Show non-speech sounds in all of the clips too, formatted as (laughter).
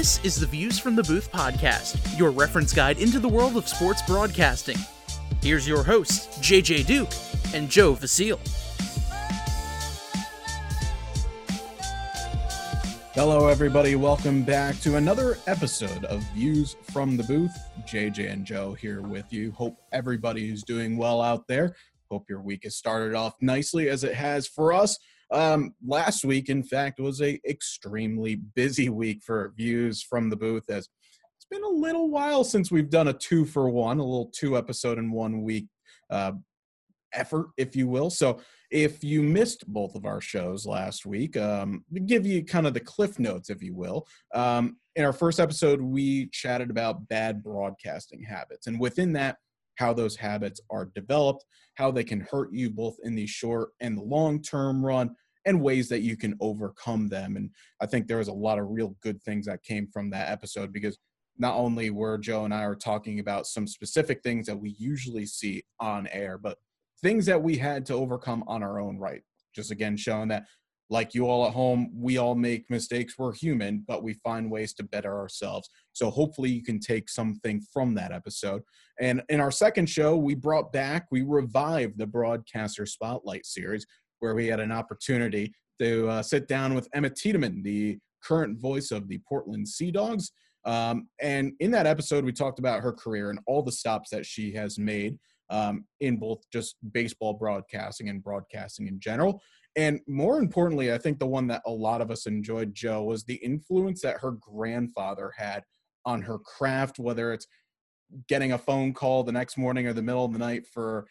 This is the Views from the Booth podcast, your reference guide into the world of sports broadcasting. Here's your hosts, JJ Duke and Joe Vasile. Hello, everybody. Welcome back to another episode of Views from the Booth. JJ and Joe here with you. Hope everybody is doing well out there. Hope your week has started off nicely as it has for us. Um, last week, in fact, was a extremely busy week for views from the booth. As it's been a little while since we've done a two for one, a little two episode in one week uh, effort, if you will. So if you missed both of our shows last week, um, give you kind of the cliff notes, if you will. Um, in our first episode, we chatted about bad broadcasting habits, and within that, how those habits are developed, how they can hurt you both in the short and the long term run, and ways that you can overcome them. And I think there was a lot of real good things that came from that episode because not only were Joe and I are talking about some specific things that we usually see on air, but things that we had to overcome on our own right. Just again showing that like you all at home, we all make mistakes. We're human, but we find ways to better ourselves. So hopefully you can take something from that episode. And in our second show, we brought back, we revived the Broadcaster Spotlight series, where we had an opportunity to uh, sit down with Emma Tiedemann, the current voice of the Portland Sea Dogs. Um, and in that episode, we talked about her career and all the stops that she has made um, in both just baseball broadcasting and broadcasting in general. And more importantly, I think the one that a lot of us enjoyed, Joe, was the influence that her grandfather had on her craft, whether it's getting a phone call the next morning or the middle of the night for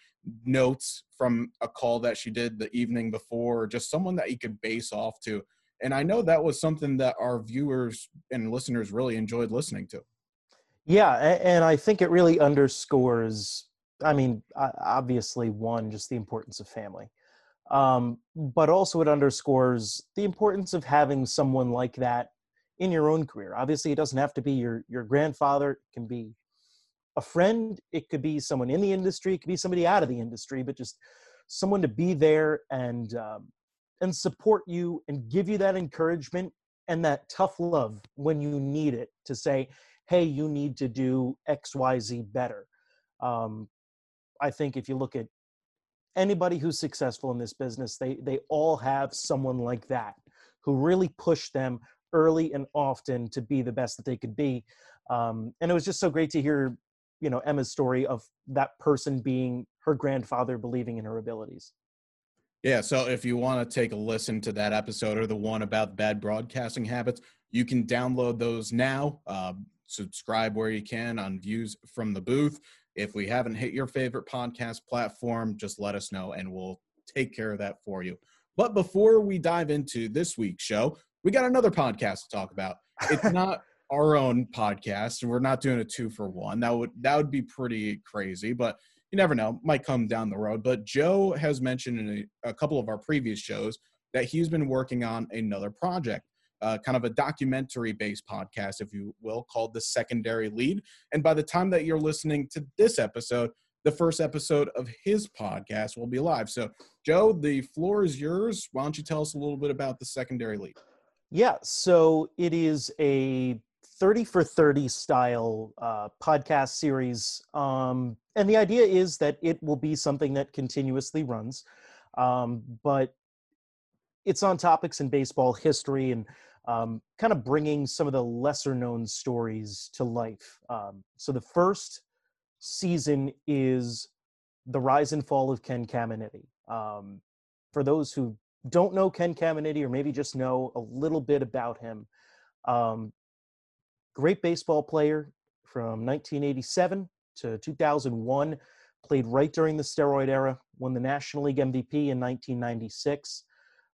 notes from a call that she did the evening before, or just someone that you could base off to. And I know that was something that our viewers and listeners really enjoyed listening to. Yeah, and I think it really underscores. I mean, obviously, one, just the importance of family um, but also it underscores the importance of having someone like that in your own career. Obviously, it doesn't have to be your your grandfather. It can be a friend. It could be someone in the industry. It could be somebody out of the industry. But just someone to be there and um, and support you and give you that encouragement and that tough love when you need it to say, "Hey, you need to do X, Y, Z better." Um, I think if you look at anybody who's successful in this business, they they all have someone like that who really pushed them early and often to be the best that they could be. Um, and it was just so great to hear, you know, Emma's story of that person being her grandfather believing in her abilities. Yeah, so if you want to take a listen to that episode or the one about bad broadcasting habits, you can download those now. Uh, subscribe where you can on Views from the Booth. If we haven't hit your favorite podcast platform, just let us know and we'll take care of that for you. But before we dive into this week's show, we got another podcast to talk about. It's (laughs) not our own podcast, and we're not doing a two for one. That would that would be pretty crazy, but you never know, might come down the road. But Joe has mentioned in a, a couple of our previous shows that he's been working on another project uh, kind of a documentary based podcast, if you will, called The Secondary Lead. And by the time that you're listening to this episode, the first episode of his podcast will be live. So, Joe, the floor is yours. Why don't you tell us a little bit about The Secondary Lead? Yeah, so it is a 30 for 30 style uh, podcast series. Um, and the idea is that it will be something that continuously runs. Um, but it's on topics in baseball history and um, kind of bringing some of the lesser known stories to life. Um, so the first season is the rise and fall of Ken Caminiti. Um, for those who don't know Ken Caminiti or maybe just know a little bit about him, um, great baseball player from 1987 to 2001, played right during the steroid era, won the National League MVP in 1996.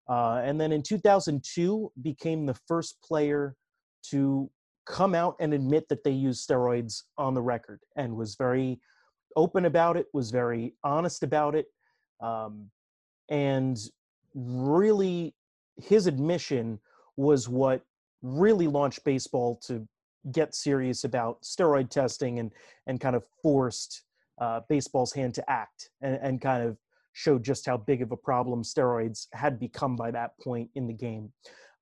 Uh, and then in 2002, became the first player to come out and admit that they used steroids on the record and was very open about it, was very honest about it. Um, and really, his admission was what really launched baseball to get serious about steroid testing and, and kind of forced uh, baseball's hand to act and, and kind of showed just how big of a problem steroids had become by that point in the game.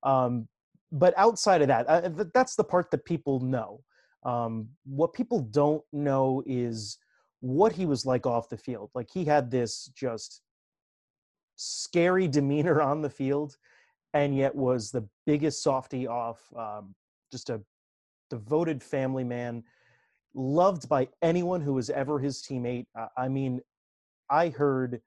Um, but outside of that, uh, that's the part that people know. Um, what people don't know is what he was like off the field. Like he had this just scary demeanor on the field, and yet was the biggest softy off. Um, just a devoted family man, loved by anyone who was ever his teammate. I mean, I heard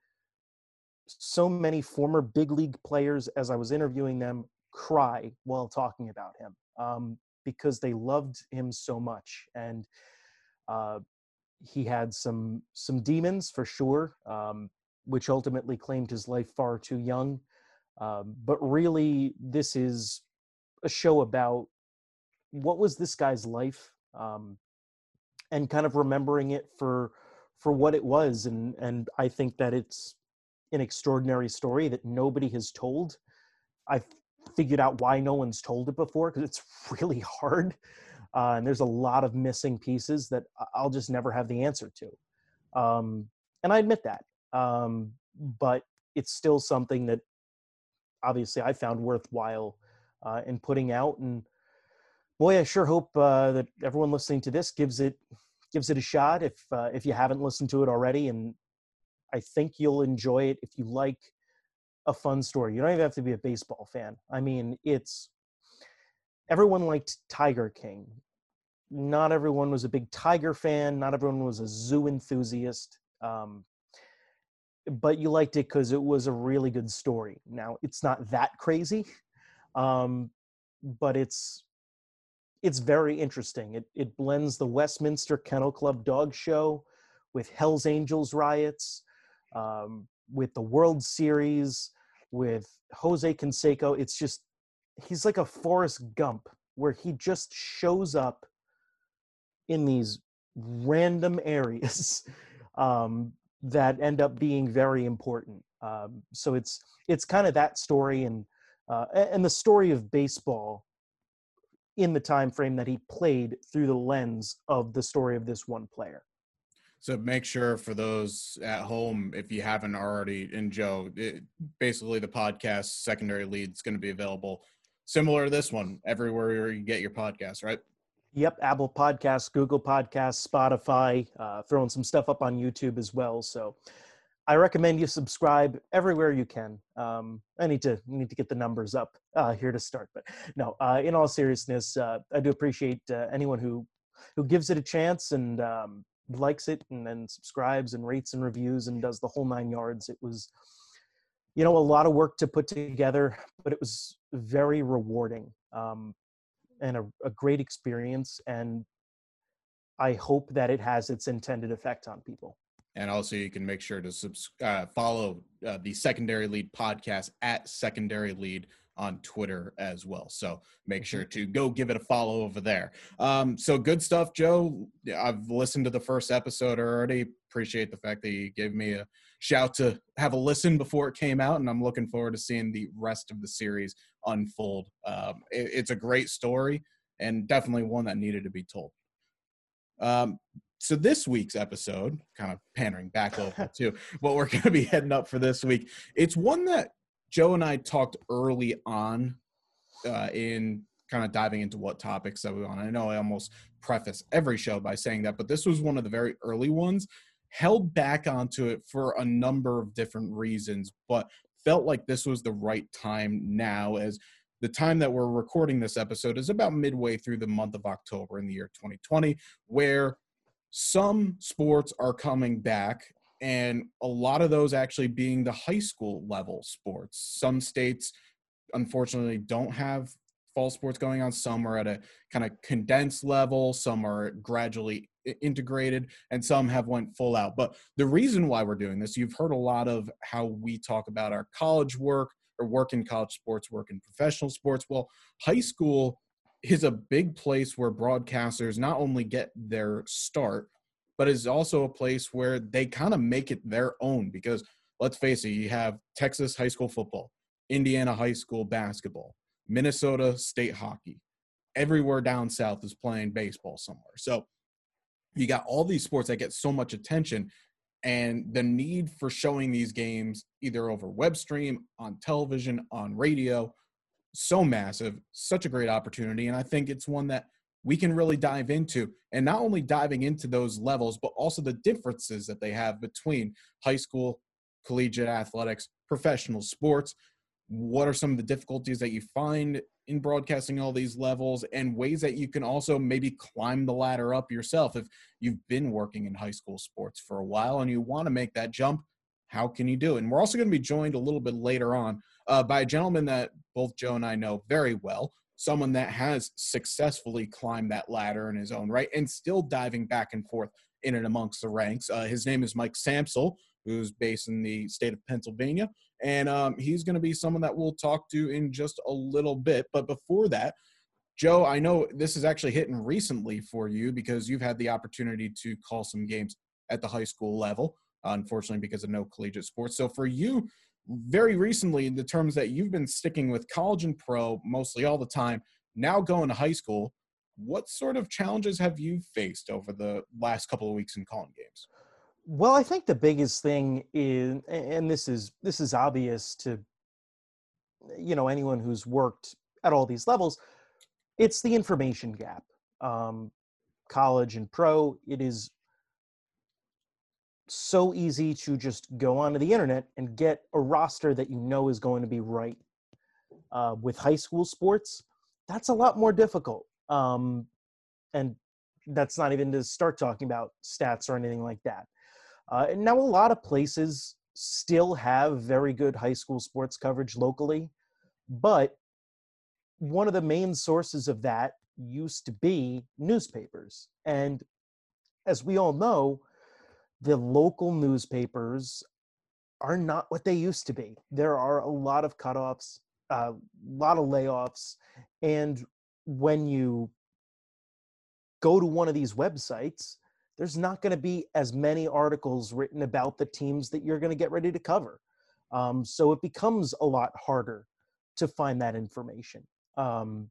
so many former big league players as I was interviewing them cry while talking about him um, because they loved him so much. And uh, he had some some demons for sure, um, which ultimately claimed his life far too young. Um, but really, this is a show about what was this guy's life um, and kind of remembering it for for what it was and and i think that it's an extraordinary story that nobody has told. I've figured out why no one's told it before because it's (laughs) really hard uh, and there's a lot of missing pieces that i'll just never have the answer to um, and i admit that um, but it's still something that obviously i found worthwhile uh, in putting out and boy i sure hope uh, that everyone listening to this gives it gives it a shot if uh, if you haven't listened to it already and i think you'll enjoy it if you like a fun story. You don't even have to be a baseball fan. I mean it's everyone liked tiger king. Not everyone was a big tiger fan not everyone was a zoo enthusiast um, but you liked it because it was a really good story. Now it's not that crazy um, but it's it's very interesting. It it blends the Westminster Kennel Club dog show with Hell's Angels riots, um, with the World Series, with Jose Canseco. It's just he's like a Forrest Gump where he just shows up in these random (laughs) areas um, that end up being very important. Um, so it's it's kind of that story and uh, and the story of baseball in the time frame that he played through the lens of the story of this one player. So make sure for those at home, if you haven't already, and Joe, it, basically the podcast secondary lead is going to be available similar to this one everywhere you get your podcast, right? Yep, Apple Podcasts, Google Podcasts, Spotify, uh, throwing some stuff up on YouTube as well. So I recommend you subscribe everywhere you can. Um, I need to need to get the numbers up uh, here to start, but no. Uh, in all seriousness, uh, I do appreciate uh, anyone who who gives it a chance and um, likes it and then subscribes and rates and reviews and does the whole nine yards. It was, you know, a lot of work to put together, but it was very rewarding um, and a, a great experience. And I hope that it has its intended effect on people. And also, you can make sure to subs- uh, follow uh, the Secondary Lead podcast at Secondary Lead on Twitter as well. So make sure mm-hmm. to go give it a follow over there. Um, so good stuff, Joe. I've listened to the first episode already. Appreciate the fact that you gave me a shout to have a listen before it came out, and I'm looking forward to seeing the rest of the series unfold. Um, it, it's a great story and definitely one that needed to be told. Um, so this week's episode, kind of pandering back a little to (laughs) what we're going to be heading up for this week, it's one that Joe and I talked early on uh, in kind of diving into what topics that we want. I know I almost preface every show by saying that, but this was one of the very early ones. Held back onto it for a number of different reasons, but felt like this was the right time now as the time that we're recording this episode is about midway through the month of October in the year 2020, where some sports are coming back and a lot of those actually being the high school level sports. Some states unfortunately don't have fall sports going on. Some are at a kind of condensed level. Some are gradually integrated and some have went full out. But the reason why we're doing this you've heard a lot of how we talk about our college work or work in college sports work in professional sports. Well high school is a big place where broadcasters not only get their start, but is also a place where they kind of make it their own because let's face it, you have Texas high school football, Indiana high school basketball, Minnesota state hockey. Everywhere down south is playing baseball somewhere. So you got all these sports that get so much attention and the need for showing these games either over web stream, on television, on radio so massive, such a great opportunity. And I think it's one that we can really dive into. And not only diving into those levels, but also the differences that they have between high school, collegiate athletics, professional sports. What are some of the difficulties that you find in broadcasting all these levels and ways that you can also maybe climb the ladder up yourself if you've been working in high school sports for a while and you want to make that jump how can you do it? And we're also going to be joined a little bit later on uh, by a gentleman that both joe and i know very well someone that has successfully climbed that ladder in his own right and still diving back and forth in and amongst the ranks. Uh, his name is mike samsel who's based in the state of pennsylvania. And um, he's going to be someone that we'll talk to in just a little bit. But before that, Joe, I know this is actually hitting recently for you because you've had the opportunity to call some games at the high school level, unfortunately, because of no collegiate sports. So for you, very recently, the terms that you've been sticking with college and pro mostly all the time, now going to high school, what sort of challenges have you faced over the last couple of weeks in calling games? Well, I think the biggest thing is, and this is this is obvious to you know anyone who's worked at all these levels, it's the information gap. Um, college and pro, it is so easy to just go onto the internet and get a roster that you know is going to be right. Uh, with high school sports, that's a lot more difficult. Um, and that's not even to start talking about stats or anything like that. Uh, and now a lot of places still have very good high school sports coverage locally, but one of the main sources of that used to be newspapers. And as we all know, the local newspapers are not what they used to be. There are a lot of cutoffs, a uh, lot of layoffs, and when you go to one of these websites, there's not going to be as many articles written about the teams that you're going to get ready to cover. Um, so it becomes a lot harder to find that information. Um,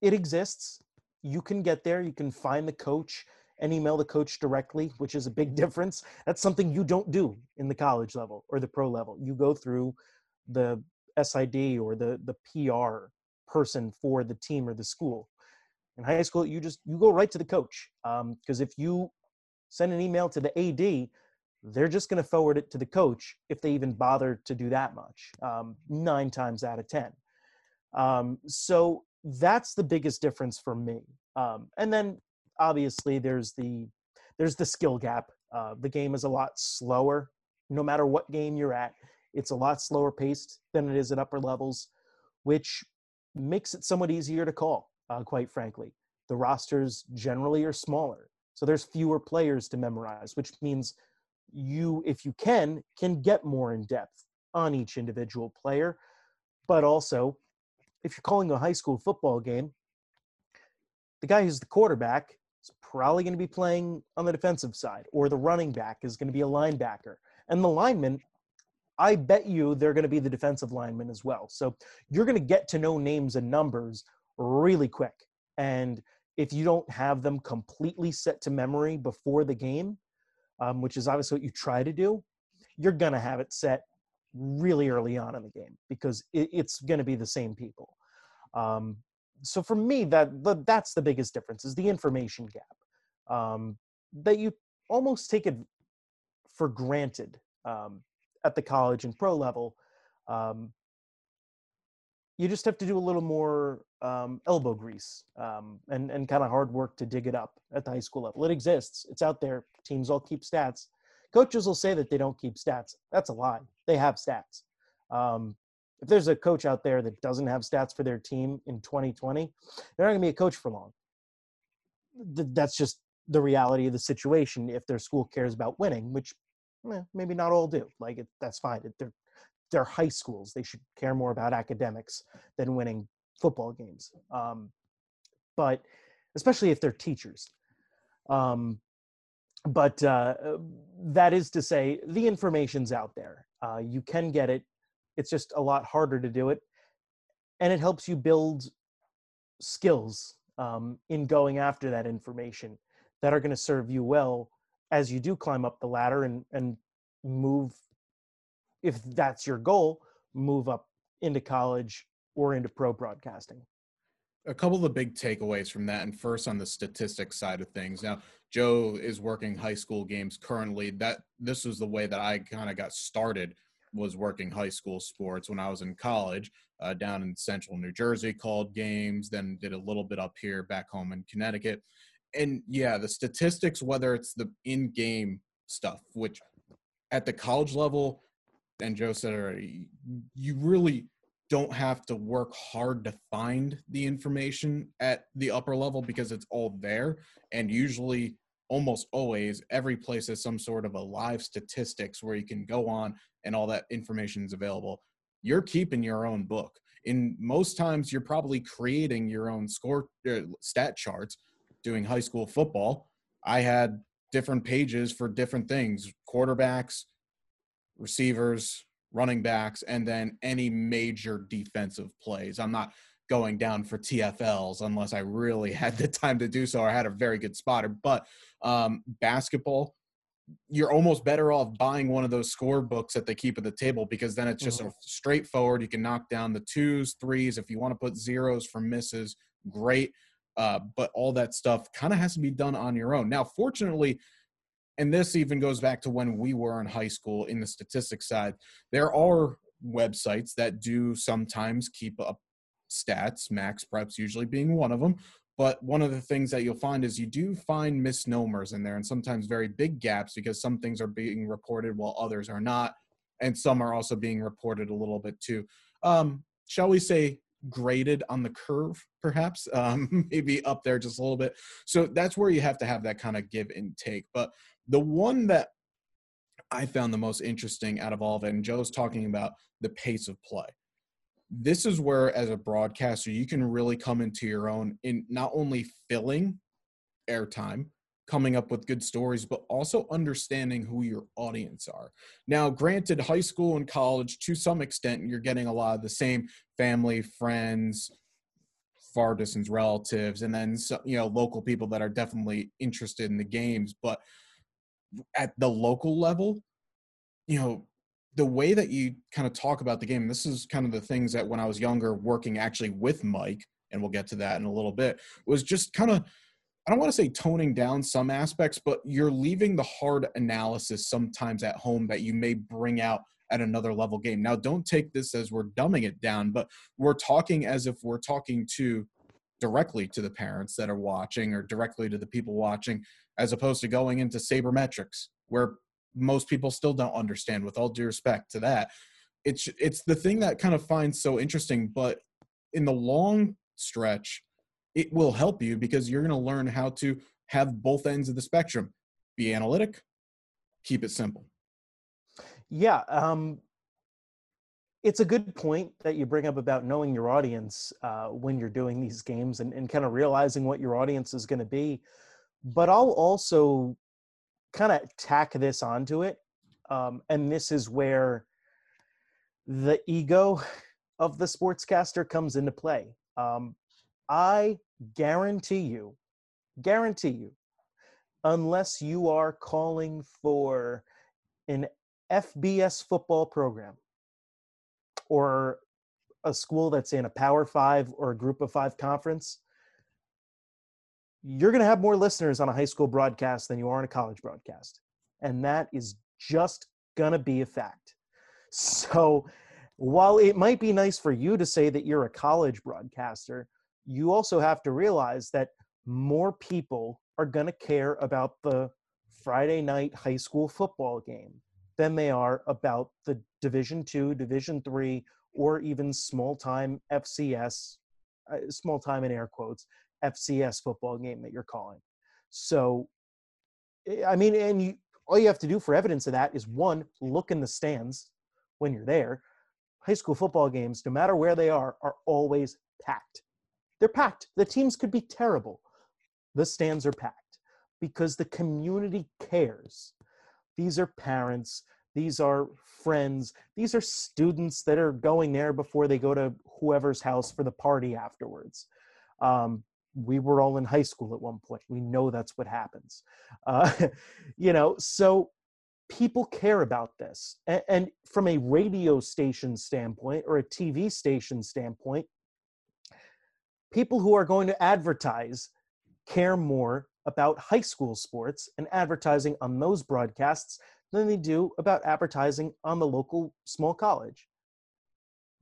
it exists. You can get there. You can find the coach and email the coach directly, which is a big (laughs) difference. That's something you don't do in the college level or the pro level. You go through the SID or the the PR person for the team or the school in high school you just you go right to the coach because um, if you send an email to the ad they're just going to forward it to the coach if they even bother to do that much um, nine times out of ten um, so that's the biggest difference for me um, and then obviously there's the there's the skill gap uh, the game is a lot slower no matter what game you're at it's a lot slower paced than it is at upper levels which makes it somewhat easier to call uh, quite frankly. The rosters generally are smaller, so there's fewer players to memorize, which means you, if you can, can get more in depth on each individual player. But also, if you're calling a high school football game, the guy who's the quarterback probably going to be playing on the defensive side, or the running back is going to be a linebacker. And the lineman, I bet you they're going to be the defensive lineman as well. So you're going to get to know names and numbers really quick. And if you don't have them completely set to memory before the game, um, which is obviously what you try to do, you're going to have it set really early on in the game because it, it's going to be the same people. Um, so for me, that the, that's the biggest difference is the information gap um, that you almost take it for granted um, at the college and pro level. Um, you just have to do a little more um, elbow grease um, and, and kind of hard work to dig it up at the high school level. It exists, it's out there. Teams all keep stats. Coaches will say that they don't keep stats. That's a lie. They have stats. Um, if there's a coach out there that doesn't have stats for their team in 2020, they're not going to be a coach for long. That's just the reality of the situation if their school cares about winning, which eh, maybe not all do. Like, it, that's fine. It, they're they're high schools. They should care more about academics than winning football games. Um, but especially if they're teachers. Um, but uh, that is to say, the information's out there. Uh, you can get it. It's just a lot harder to do it, and it helps you build skills um, in going after that information that are going to serve you well as you do climb up the ladder and and move if that's your goal, move up into college or into pro broadcasting. A couple of the big takeaways from that and first on the statistics side of things. Now joe is working high school games currently. That this was the way that i kind of got started was working high school sports when i was in college uh, down in central new jersey called games then did a little bit up here back home in connecticut. And yeah the statistics whether it's the in-game stuff which at the college level and joe said you really don't have to work hard to find the information at the upper level because it's all there. And usually almost always every place has some sort of a live statistics where you can go on and all that information is available. You're keeping your own book. In most times you're probably creating your own score uh, stat charts doing high school football. I had different pages for different things quarterbacks receivers running backs, and then any major defensive plays. I'm not going down for TFLs unless I really (laughs) had the time to do so or had a very good spotter. But um, basketball, you're almost better off buying one of those score books that they keep at the table because then it's just mm-hmm. straightforward. You can knock down the twos, threes. If you want to put zeros for misses, great. Uh, but all that stuff kind of has to be done on your own. Now, fortunately, and this even goes back to when we were in high school in the statistics side there are websites that do sometimes keep up stats MaxPreps usually being one of them but one of the things that you'll find is you do find misnomers in there and sometimes very big gaps because some things are being reported while others are not and some are also being reported a little bit too. Um, shall we say graded on the curve perhaps? (laughs) Um, maybe up there just a little bit. So that's where you have to have that kind of give and take but the one that I found the most interesting out of all of it, and Joe's talking about the pace of play. This is where, as a broadcaster, you can really come into your own in not only filling airtime, coming up with good stories, but also understanding who your audience are. Now, granted, high school and college, to some extent, you're getting a lot of the same family, friends, far distance relatives, and then you know local people that are definitely interested in the games, but at the local level, you know, the way that you kind of talk about the game, this is kind of the things that when I was younger, working actually with Mike, and we'll get to that in a little bit, was just kind of, I don't want to say toning down some aspects, but you're leaving the hard analysis sometimes at home that you may bring out at another level game. Now, don't take this as we're dumbing it down, but we're talking as if we're talking to directly to the parents that are watching or directly to the people watching as opposed to going into sabermetrics where most people still don't understand with all due respect to that. It's it's the thing that kind of finds so interesting but in the long stretch it will help you because you're going to learn how to have both ends of the spectrum. Be analytic keep it simple. Yeah um it's a good point that you bring up about knowing your audience uh, when you're doing these games and, and kind of realizing what your audience is going to be. But I'll also kind of tack this onto it. Um, and this is where the ego of the sportscaster comes into play. Um, I guarantee you, guarantee you, unless you are calling for an FBS football program or a school that's in a Power Five or a Group of Five conference, you're going to have more listeners on a high school broadcast than you are on a college broadcast. And that is just going to be a fact. (laughs) So while it might be nice for you to say that you're a college broadcaster, you also have to realize that more people are going to care about the Friday night high school football game than they are about the Division 2, Division 3 or even small time FCS, uh, small time in air quotes, FCS football game that you're calling. So, eh, I mean, and you, all you have to do for evidence of that is one, look in the stands when you're there. High school football games, no matter where they are, are always packed. They're packed. The teams could be terrible. The stands are packed because the community cares. These are parents, these are friends, these are students that are going there before they go to whoever's house for the party afterwards. Um, we were all in high school at one point. We know that's what happens. Uh, (laughs) you know, so people care about this. And, and from a radio station standpoint or a TV station standpoint, people who are going to advertise care more about high school sports and advertising on those broadcasts than they do about advertising on the local small college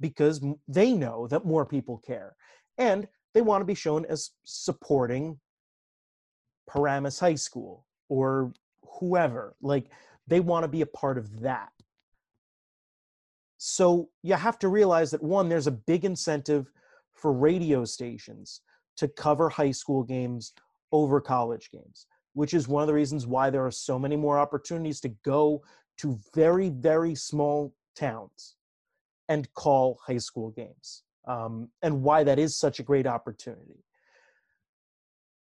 because they know that more people care and they want to be shown as supporting Paramus High School or whoever. Like they want to be a part of that. So you have to realize that one, there's a big incentive for radio stations to cover high school games over college games, which is one of the reasons why there are so many more opportunities to go to very, very small towns and call high school games, um, and why that is such a great opportunity.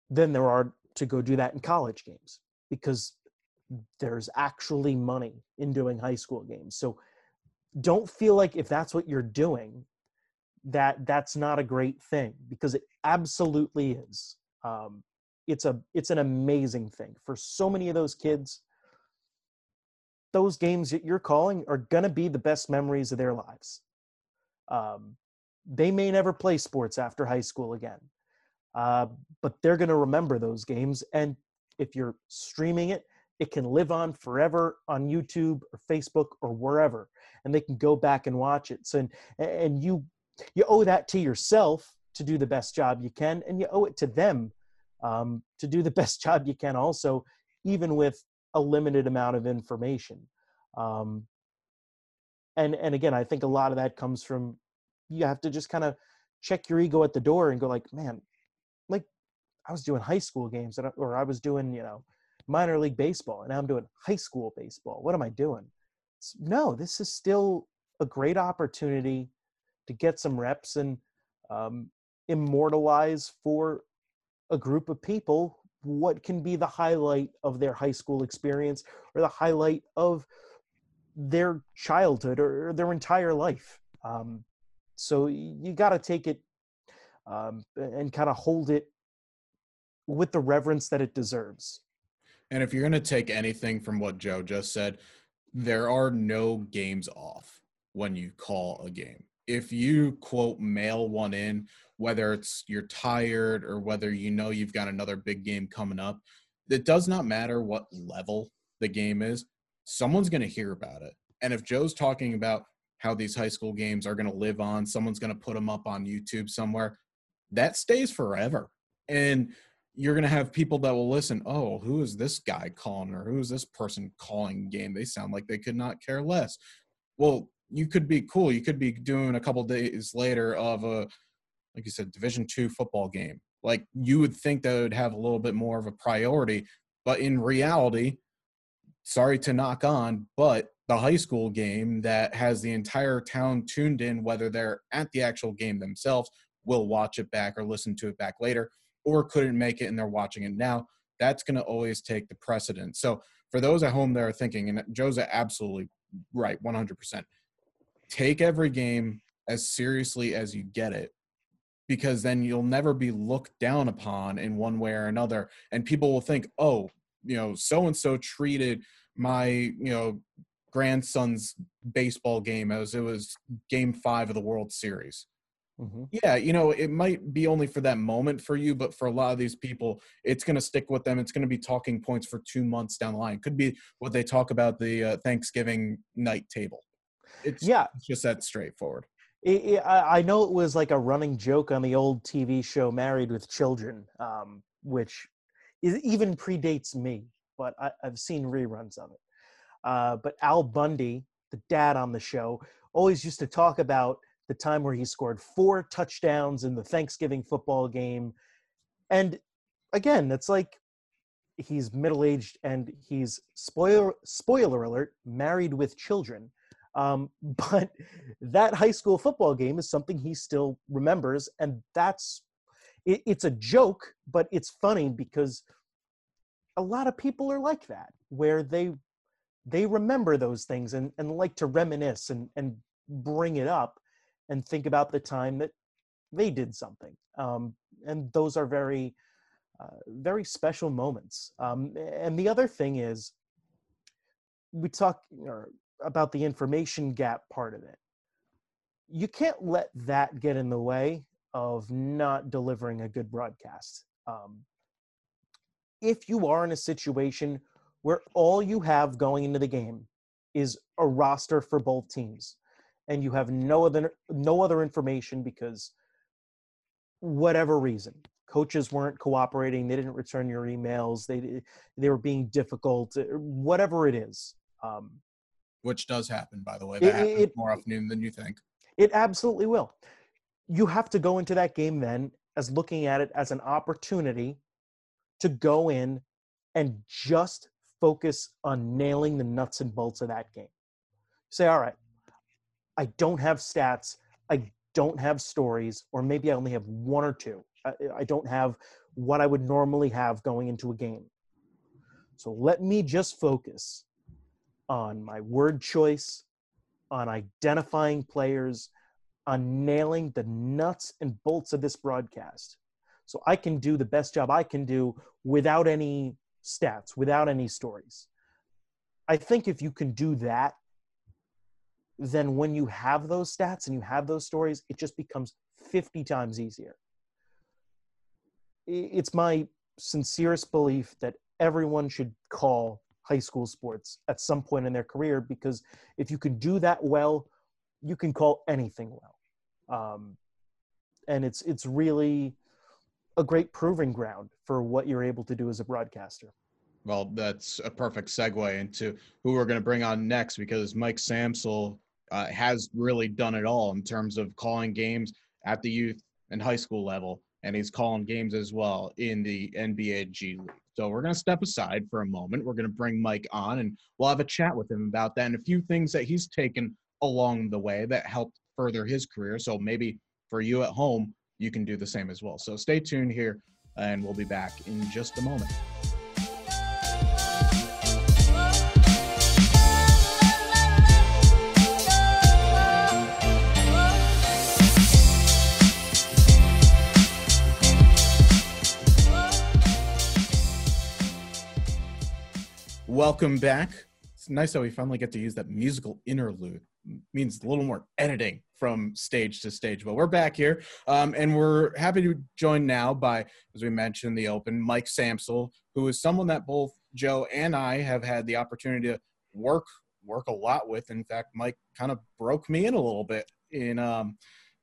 Than there are to go do that in college games because there's actually money in doing high school games. So don't feel like if that's what you're doing, that that's not a great thing because it absolutely is. Um, it's a it's an amazing thing for so many of those kids. Those games that you're calling are gonna be the best memories of their lives. Um, they may never play sports after high school again, uh, but they're gonna remember those games. And if you're streaming it, it can live on forever on YouTube or Facebook or wherever, and they can go back and watch it. So, and, and you you owe that to yourself to do the best job you can, and you owe it to them um, to do the (laughs) best job you can. Also, even with a limited amount of information. Um, and and again, I think a lot of that comes from you have to just kind of check your ego at the door and go like, man, like I was doing high school games or I was doing you know minor league baseball and now I'm doing high school baseball. What am I doing? No, this is still a great opportunity to get some reps and um, immortalize for a group of people what can be the highlight of their high school experience or the highlight of their childhood or their entire life. Um, so you got to take it um, and kind of hold it with the reverence that it deserves. And if you're going to take anything from what Joe just said, there are no games off when you call a game. If you quote mail one in, whether it's you're tired or whether you know you've got another big game coming up, it does not matter what level the game is, someone's going to hear about it. And if Joe's talking about how these high school games are going to live on, someone's going to put them up on YouTube somewhere, that stays forever. And you're going to have people that will listen oh who is this guy calling or who is this person calling game? They sound like they could not care less. Well you could be cool. You could be doing a couple days later of a like you said division two football game. Like you would think that would have a little bit more of a priority but in reality sorry to knock on but the high school game that has the entire town tuned in whether they're at the actual game themselves will watch it back or listen to it back later or couldn't make it and they're watching it now, that's going to always take the precedence. So for those at home that are thinking, and Joe's absolutely right, 100%, take every game as seriously as you get it because then you'll never be looked down upon in one way or another and people will think oh you know so and so treated my you know grandson's baseball game as it was game 5 of the World Series Mm-hmm. Yeah, you know, it might be only for that moment for you, but for a lot of these people, it's going to stick with them. It's going to be talking points for two months down the line. Could be what they talk about the uh, Thanksgiving night table. It's yeah, it's just that straightforward. It, it, I know it was like a running joke on the old TV show Married with Children, um, which is, even predates me, but I, have seen reruns of it. Uh, but Al Bundy, the dad on the show, always used to talk about the time where he scored four touchdowns in the Thanksgiving football game. And again, it's like he's middle aged and he's spoiler spoiler alert married with children. Um, (laughs) but that high school football game is something he still remembers, and that's it, it's a joke, but it's funny because a lot of people are like that, where they they remember those things and, and like to reminisce and, and bring it up and think about the time that they did something. Um, and those are very, uh, very special moments. Um, and the other thing is, we talk about the information gap part of it. You can't let that get in the way of not delivering a good broadcast. Um, if you are in a situation where all you have going into the game is a roster for both teams and you have no other no other information because whatever reason coaches weren't cooperating they didn't return your emails they they were being difficult uh, whatever it is um, which does happen by the way. That it, happens it, more often than you think. it absolutely will. You have to go into that game then as looking at it as an opportunity to go in and just focus on nailing the nuts and bolts of that game say all right i don't have stats i don't have stories or maybe i only have one or two I, don't have what I would normally have going into a game. So let me just focus on my word choice, on identifying players, on nailing the nuts and bolts of this broadcast. So I can do the best job I can do without any stats, without any stories. I think if you can do that, then when you have those stats and you have those stories, it just becomes 50 times easier it's my sincerest belief that everyone should call high school sports at some point in their career because if you can do that well, you can call anything well. Um, and it's it's really a great proving ground for what you're able to do as a broadcaster. Well, that's a perfect segue into who we're going to bring on next because Mike Samsel uh, has really done it all in terms of calling games at the youth and high school level and he's calling games as well in the NBA G League. So we're going to step aside for a moment. We're going to bring Mike on and we'll have a chat with him about that and a few things that he's taken along the way that helped further his career. So maybe for you at home, you can do the same as well. So stay tuned here and we'll be back in just a moment. Welcome back. It's nice that we finally get to use that musical interlude. Means a little more editing from stage to stage. But we're back here, um, and we're happy to join now by, as we mentioned the open, Mike Samsel, who is someone that both Joe and I have had the opportunity to work work a lot with. In fact, Mike kind of broke me in a little bit in um,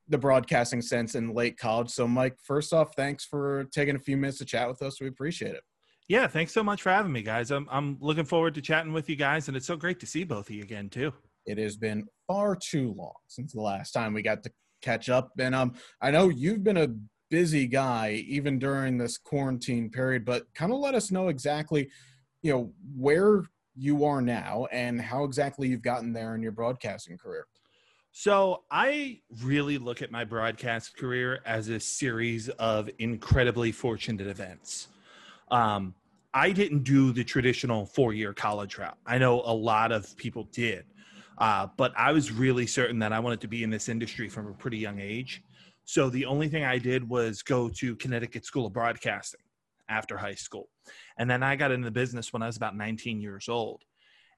the broadcasting sense in late college. So, Mike, first off, thanks for taking a few minutes to chat with us. We appreciate it. Yeah, thanks so much for having me, guys. I'm I'm looking forward to chatting with you guys, and it's so great to see both of you again too. It has been far too long since the last time we got to catch up, and um, I know you've been a busy guy even during this quarantine period, but kind of let us know exactly, you know, where you are now and how exactly you've gotten there in your broadcasting career. So I really look at my broadcast career as a series of incredibly fortunate events. Um, I didn't do the traditional four year college route. I know a lot of people did, uh, but I was really certain that I wanted to be in this industry from a pretty young age. So the only thing I did was go to Connecticut School of Broadcasting after high school. And then I got into the business when I was about 19 years old.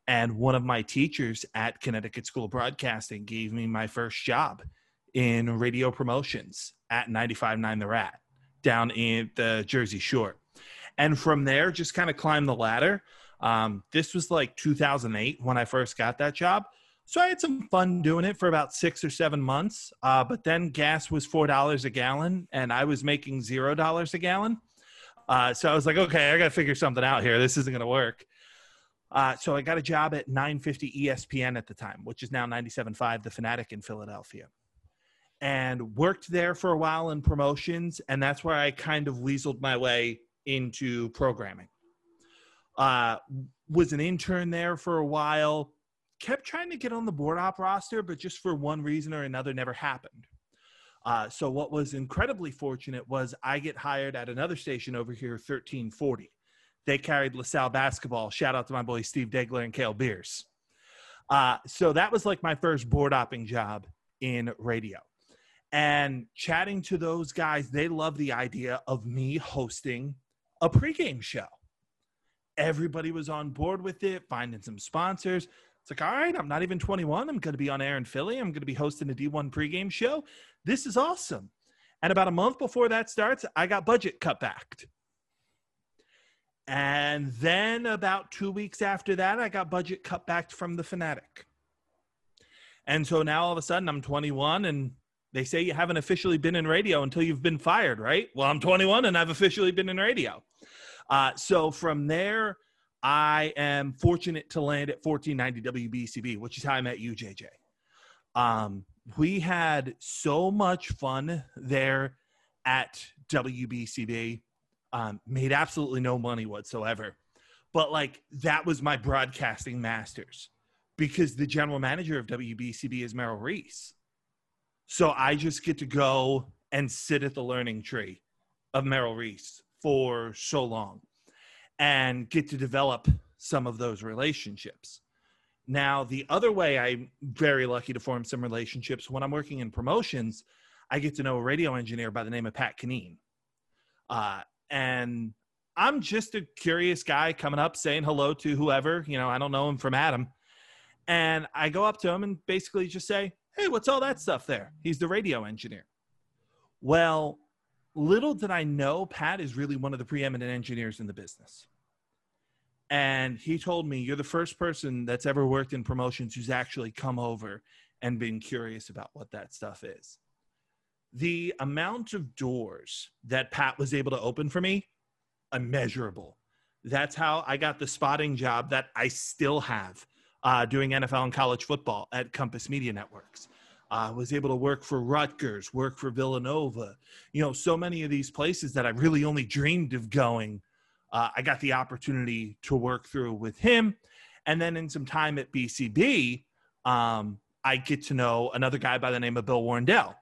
And one of my teachers at Connecticut School of Broadcasting gave me my first job in radio promotions at 95.9 The Rat down in the Jersey Shore and from there just kind of climbed the ladder um, this was like 2008 when i first got that job so i had some fun doing it for about six or seven months uh, but then gas was four dollars a gallon and i was making zero dollars a gallon uh, so i was like okay i gotta figure something out here this isn't gonna work uh, so i got a job at 950 espn at the time which is now 97.5 the fanatic in philadelphia and worked there for a while in promotions and that's where i kind of weaseled my way into programming. Uh, was an intern there for a while. Kept trying to get on the board op roster, but just for one reason or another, never happened. Uh, so what was incredibly fortunate was I get hired at another station over here, 1340. They carried LaSalle basketball. Shout out to my boy Steve Degler and Kale Beers. Uh, so that was like my first board opping job in radio. And chatting to those guys, they love the idea of me hosting a pregame show. everybody was on board with it, finding some sponsors. It's like, all right, I'm not even 21. I'm going to be on air in Philly. I'm going to be hosting a D1 pregame show. This is awesome. And about a month before that starts, I got budget cut back. And then about two weeks after that, I got budget cut back from the Fanatic. And so now all of a sudden I'm 21 and they say you haven't officially been in radio until you've been fired, right? Well, I'm 21 and I've officially been in radio. Uh, so from there, I am fortunate to land at 1490 WBCB, which is how I met you, JJ. Um, we had so much fun there at WBCB. Um, made absolutely no money whatsoever, but like that was my broadcasting masters because the general manager of WBCB is Merrill Reese. So I just get to go and sit at the learning tree of Merrill Reese for so long and get to develop some of those relationships. Now, the other way I'm very lucky to form some relationships when I'm working in promotions, I get to know a radio engineer by the name of Pat Canine. Uh, and I'm just a curious guy coming up saying hello to whoever, you know, I don't know him from Adam. And I go up to him and basically just say, Hey, what's all that stuff there? He's the radio engineer. Well, little did I know, Pat is really one of the preeminent engineers in the business. And he told me, You're the first person that's ever worked in promotions who's actually come over and been curious about what that stuff is. The amount of doors that Pat was able to open for me, immeasurable. That's how I got the spotting job that I still have uh, doing NFL and college football at Compass Media Networks. I uh, was able to work for Rutgers, work for Villanova. You know, so many of these places that I really only dreamed of going. Uh, I got the opportunity to work through with him. And then in some time at BCB, um, I get to know another guy by the name of Bill Werndl.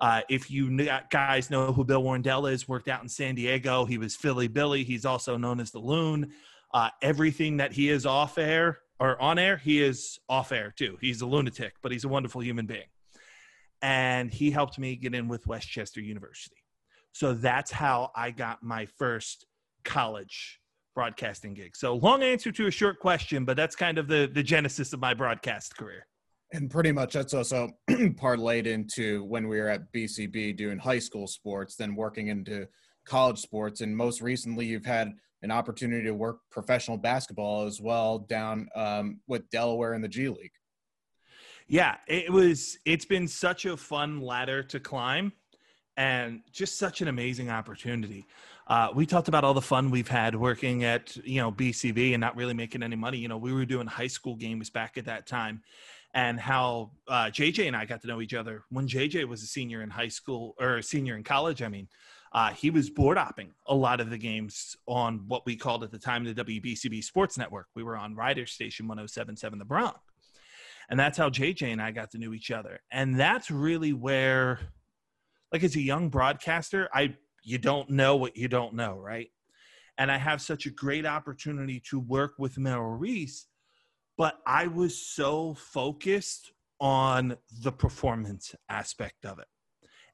Uh, if you guys know who Bill Werndl is, worked out in San Diego. He was Philly Billy. He's also known as the Loon. Uh, everything that he is off air or on air, he is off air too. He's a lunatic, but he's a wonderful human being. And he helped me get in with West Chester University. So that's how I got my first college broadcasting gig. So long answer to a short question, but that's kind of the the genesis of my broadcast career. And pretty much that's also (clears throat) parlayed into when we were at BCB doing high school sports, then working into college sports, and most recently you've had an opportunity to work professional basketball as well down um, with Delaware in the G League. Yeah, it was. It's been such a fun ladder to climb, and just such an amazing opportunity. Uh, we talked about all the fun we've had working at you know BCB and not really making any money. You know, we were doing high school games back at that time, and how uh, JJ and I got to know each other when JJ was a senior in high school or a senior in college. I mean, uh, he was board opping a lot of the games on what we called at the time the WBCB Sports Network. We were on Rider Station 1077 The Bronx. And that's how JJ and I got to know each other. And that's really where, like, as a young broadcaster, I you don't know what you don't know, right? And I have such a great opportunity to work with Merrill Reese, but I was so focused on the performance aspect of it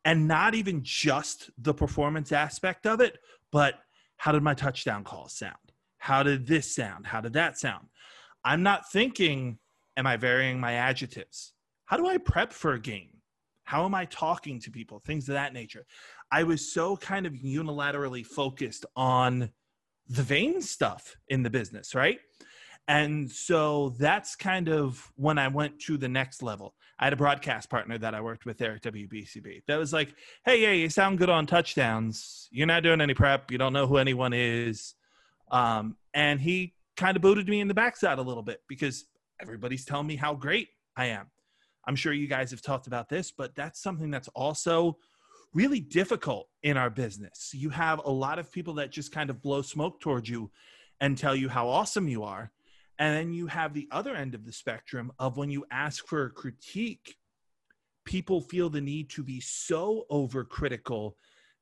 and not even just the performance aspect of it, but how did my touchdown call sound? How did this sound? How did that sound? I'm not thinking, am I varying my adjectives? How do I prep for a game? How am I talking to people? Things of that nature. I was so kind of unilaterally focused on the vain stuff in the business, right? And so that's kind of when I went to the next level. I had a broadcast partner that I worked with there at WBCB that was like, hey, yeah, you sound good on touchdowns. You're not doing any prep. You don't know who anyone is. Um, and he kind of booted me in the backside a little bit because everybody's telling me how great I am. I'm sure you guys have talked about this, but that's something that's also really difficult in our business. You have a lot of people that just kind of blow smoke towards you and tell you how awesome you are and then you have the other end of the spectrum of when you ask for a critique, people feel the need to be so overcritical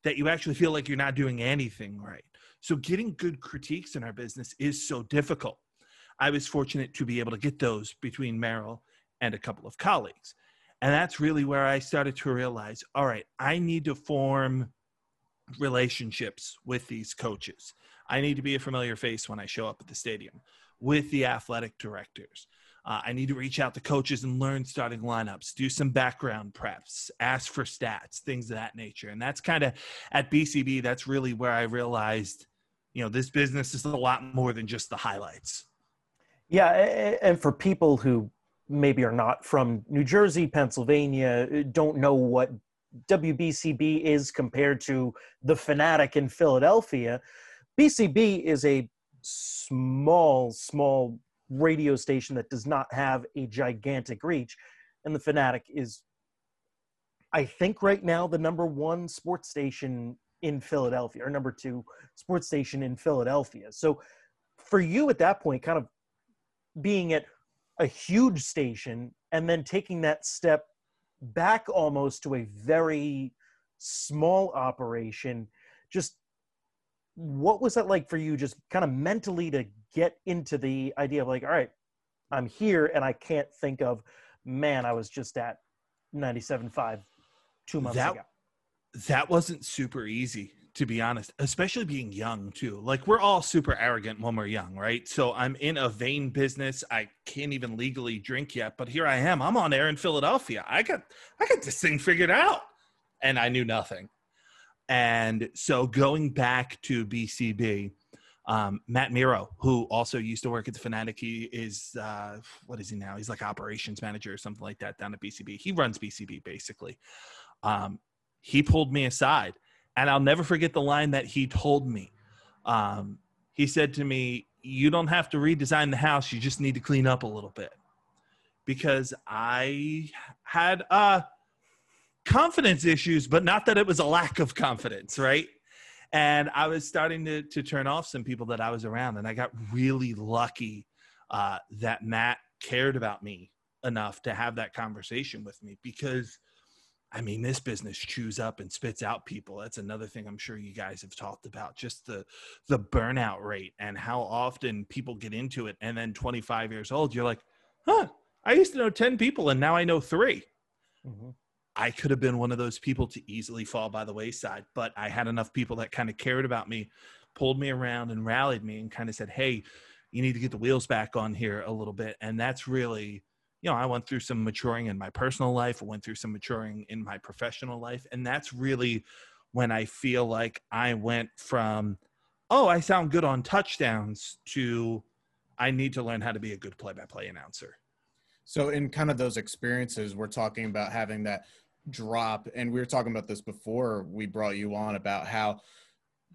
that you actually feel like you're not doing anything right. So getting good critiques in our business is so difficult. I was fortunate to be able to get those between Merrill and a couple of colleagues. And that's really where I started to realize all right, I need to form relationships with these coaches. I need to be a familiar face when I show up at the stadium with the athletic directors. Uh, I need to reach out to coaches and learn starting lineups, do some background preps, ask for stats, things of that nature. And that's kind of at BCB, that's really where I realized, you know, this business is a lot more than just the highlights. Yeah. And for people who maybe are not from New Jersey, Pennsylvania, uh, don't know what WBCB is compared to the Fanatic in Philadelphia, BCB is a small, small radio station that does not have a gigantic reach. And the Fanatic is, I think, right now the number one sports station in Philadelphia, or number two sports station in Philadelphia. So for you at that point, kind of being at a huge station and then taking that step back almost to a very small operation, just what was that like for you just kind of mentally to get into the idea of like all right i'm here and i can't think of man i was just at 97.5 two months that, ago. that wasn't super easy to be honest especially being young too like we're all super arrogant when we're young right so i'm in a vein business i can't even legally drink yet but here i am i'm on air in philadelphia i got i got this thing figured out and i knew nothing and so going back to BCB, um, Matt Miro, who also used to work at the Fanatic, he is uh, what is he now? He's like operations manager or something like that down at BCB. He runs BCB basically. Um, he pulled me aside, and I'll never forget the line that he told me. Um, he said to me, "You don't have to redesign the house; you just need to clean up a little bit." Because I had uh confidence issues, but not that it was a lack of confidence, right? And I was starting to to turn off some people that I was around, and I got really lucky uh, that Matt cared about me enough to have that conversation with me because. I mean, this business chews up and spits out people. That's another thing I'm sure you guys have talked about. Just the the burnout rate and how often people get into it, and then 25 years old, you're like, "Huh, I used to know 10 people, and now I know 3 mm-hmm. I could have been one of those people to easily fall by the wayside, but I had enough people that kind of cared about me, pulled me around and rallied me and kind of said, Hey, you need to get the wheels back on here a little bit. And that's really, you know, I went through some maturing in my personal life, went through some maturing in my professional life. And that's really when I feel like I went from, oh, I sound good on touchdowns to I need to learn how to be a good play by play announcer. So, in kind of those experiences, we're talking about having that drop and we were talking about this before we brought you on about how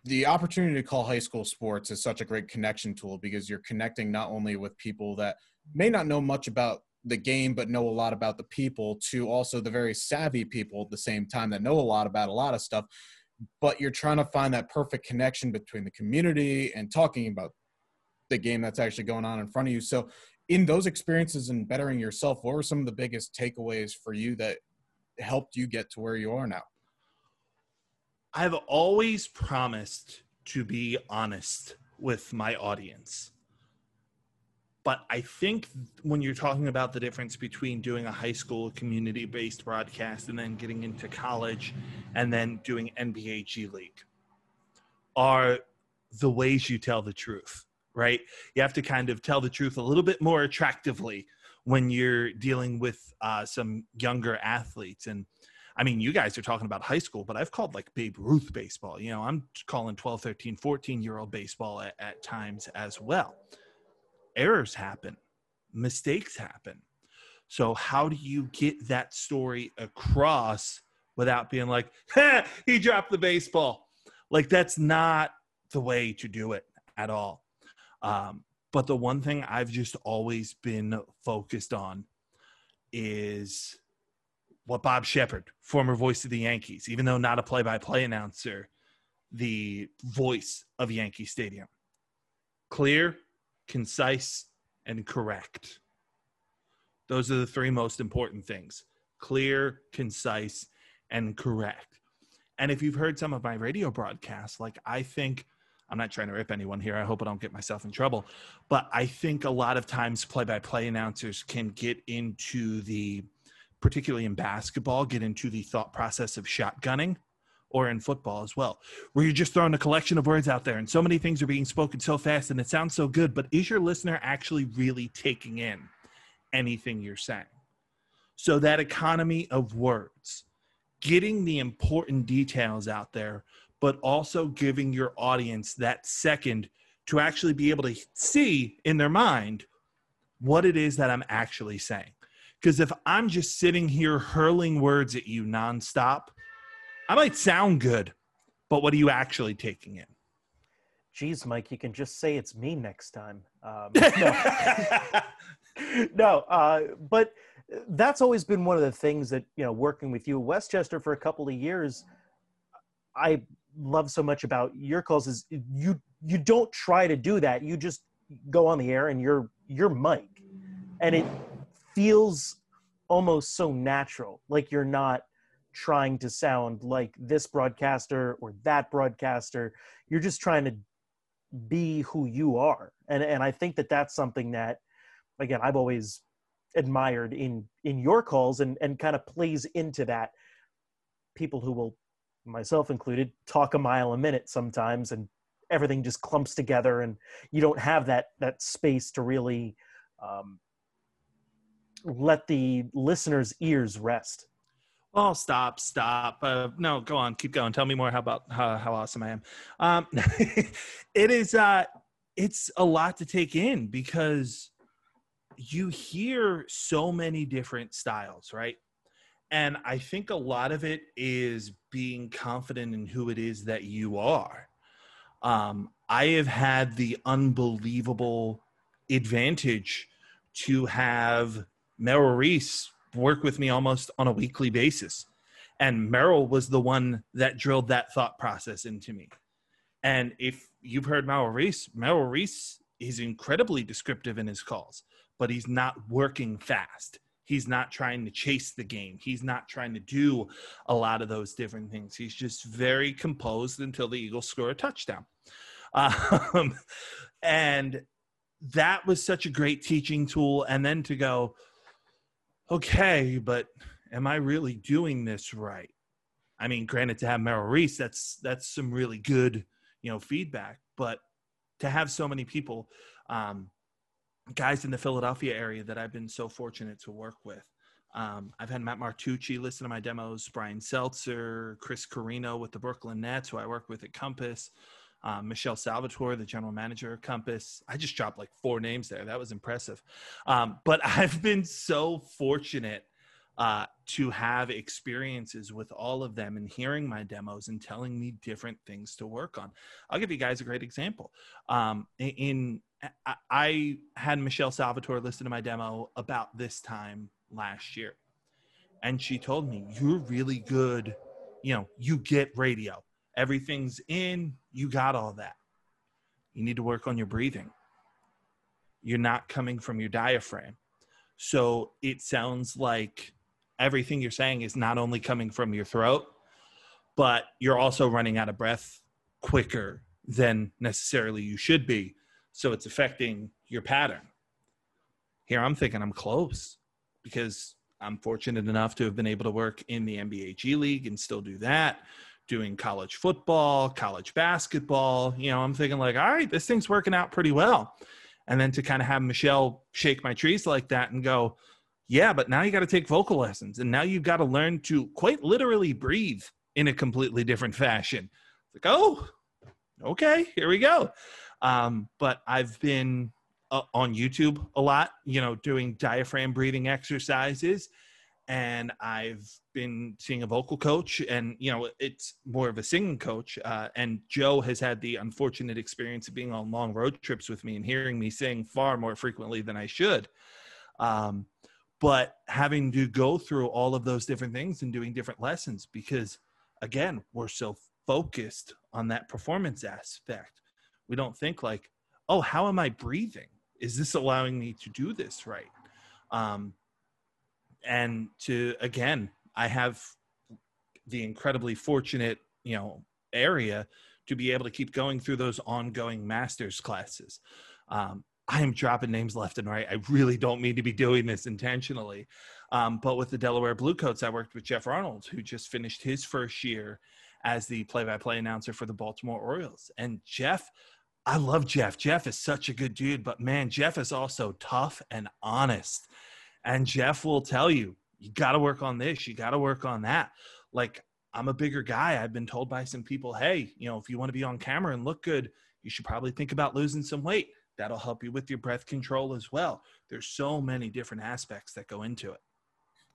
the opportunity to call high school sports is such a great connection tool because you're connecting not only with people that may not know much about the game but know a lot about the people to also the very savvy people at the same time that know a lot about a lot of stuff but you're trying to find that perfect connection between the community and talking about the game that's actually going on in front of you so in those experiences and bettering yourself what were some of the biggest takeaways for you that helped you get to where you are now? I've always promised to be honest with my audience. But I think when you're talking about the difference between doing a high school community based broadcast and then getting into college and then doing NBA G League are the ways you tell the truth, right? You have to kind of tell the truth a little bit more attractively when you're dealing with uh, some younger athletes. And I mean, you guys are talking about high school, but I've called like Babe Ruth baseball. You know, I'm calling 12, 13, 14 year old baseball at, at times as well. Errors happen, mistakes happen. So, how do you get that story across without being like, he dropped the baseball? Like, that's not the way to do it at all. Um, but the one thing I've just always been focused on is what Bob Sheppard, former voice of the Yankees, even though not a play by play announcer, the voice of Yankee Stadium. Clear, concise, and correct. Those are the three most important things clear, concise, and correct. And if you've heard some of my radio broadcasts, like I think I'm not trying to rip anyone here. I hope I don't get myself in trouble. But I think a lot of times play by play announcers can get into the, particularly in basketball, get into the thought process of shotgunning or in football as well, where you're just throwing a collection of words out there and so many things are being spoken so fast and it sounds so good, but is your listener actually really taking in anything you're saying? So that economy of words, getting the important details out there, but also giving your audience that second to actually be able to see in their mind what it is that I'm actually saying. Because if I'm just sitting here hurling words at you nonstop, I might sound good, but what are you actually taking in? Geez, Mike, you can just say it's me next time. Um, (laughs) no, (laughs) no uh, but that's always been one of the things that you know, working with you, West Chester, for a couple of years. I love so much about your calls is you you don't try to do that. You just go on the air and you're you're Mike, and it feels almost so natural, like you're not trying to sound like this broadcaster or that broadcaster. You're just trying to be who you are. And, and I think that that's something that, again, I've always admired in, in your calls and, and kind of plays into that. People who will, myself included, talk a mile a minute sometimes and everything just clumps together and you don't have that, that space to really um, let the listener's ears rest. Oh, stop, stop. Uh, no, go on, keep going. Tell me more how about how, how awesome I am. Um, (laughs) it is, uh, it's a lot to take in because you hear so many different styles, right? And I think a lot of it is being confident in who it is that you are. Um, I have had the unbelievable advantage to have Merrill Reese work with me almost on a weekly basis. And Merrill was the one that drilled that thought process into me. And if you've heard Merrill Reese, Merrill Reese is incredibly descriptive in his calls, but he's not working fast. He's not trying to chase the game. He's not trying to do a lot of those different things. He's just very composed until the Eagles score a touchdown. (laughs) Um, and that was such a great teaching tool. And then to go, okay, but am I really doing this right? I mean, granted, to have Merrill Reese, that's that's some really good, you know, feedback. But to have so many people, um, guys in the Philadelphia area that I've been so fortunate to work with. Um, I've had Matt Martucci listen to my demos, Brian Seltzer, Chris Carrino with the Brooklyn Nets, who I work with at Compass, um, Michelle Salvatore, the general manager of Compass. I just dropped like four names there. That was impressive. Um, but (laughs) I've been so fortunate uh, to have experiences with all of them and hearing my demos and telling me different things to work on. I'll give you guys a great example. Um, in I had Michelle Salvatore listen to my demo about this time last year, and she told me, "You're really good. You know, you get radio." Everything's in, you got all that. You need to work on your breathing. You're not coming from your diaphragm. So it sounds like everything you're saying is not only coming from your throat, but you're also running out of breath quicker than necessarily you should be. So it's affecting your pattern. Here I'm thinking I'm close because I'm fortunate enough to have been able to work in the NBA G League and still do that doing college football, college basketball. You know, I'm thinking like, all right, this thing's working out pretty well. And then to kind of have Michelle shake my trees like that and go, yeah, but now you got to take vocal lessons and now you've got to learn to quite literally breathe in a completely different fashion. It's like, oh, okay, here we go. Um, but I've been uh, on YouTube a lot, you know, doing diaphragm breathing exercises and I've been seeing a vocal coach, and you know it's more of a singing coach. Uh, and Joe has had the unfortunate experience of being on long road trips with me and hearing me sing far more frequently than I should. Um, but having to go through all of those different things and doing different lessons because, again, we're so focused on that performance aspect. We don't think like, oh, how am I breathing? Is this allowing me to do this right? Um, and to again i have the incredibly fortunate you know area to be able to keep going through those ongoing masters classes um, i am dropping names left and right i really don't mean to be doing this intentionally um, but with the delaware bluecoats i worked with geoff arnold who just finished his first year as the play-by-play announcer for the Baltimore Orioles. And Geoff, I love Geoff. Geoff is such a good dude, but man, Geoff is also tough and honest. And Geoff will tell you, you got to work on this, you got to work on that. Like I'm a bigger guy. I've been told by some people, hey, you know, if you want to be on camera and look good, you should probably think about losing some weight. That'll help you with your breath control as well. There's so many different aspects that go into it.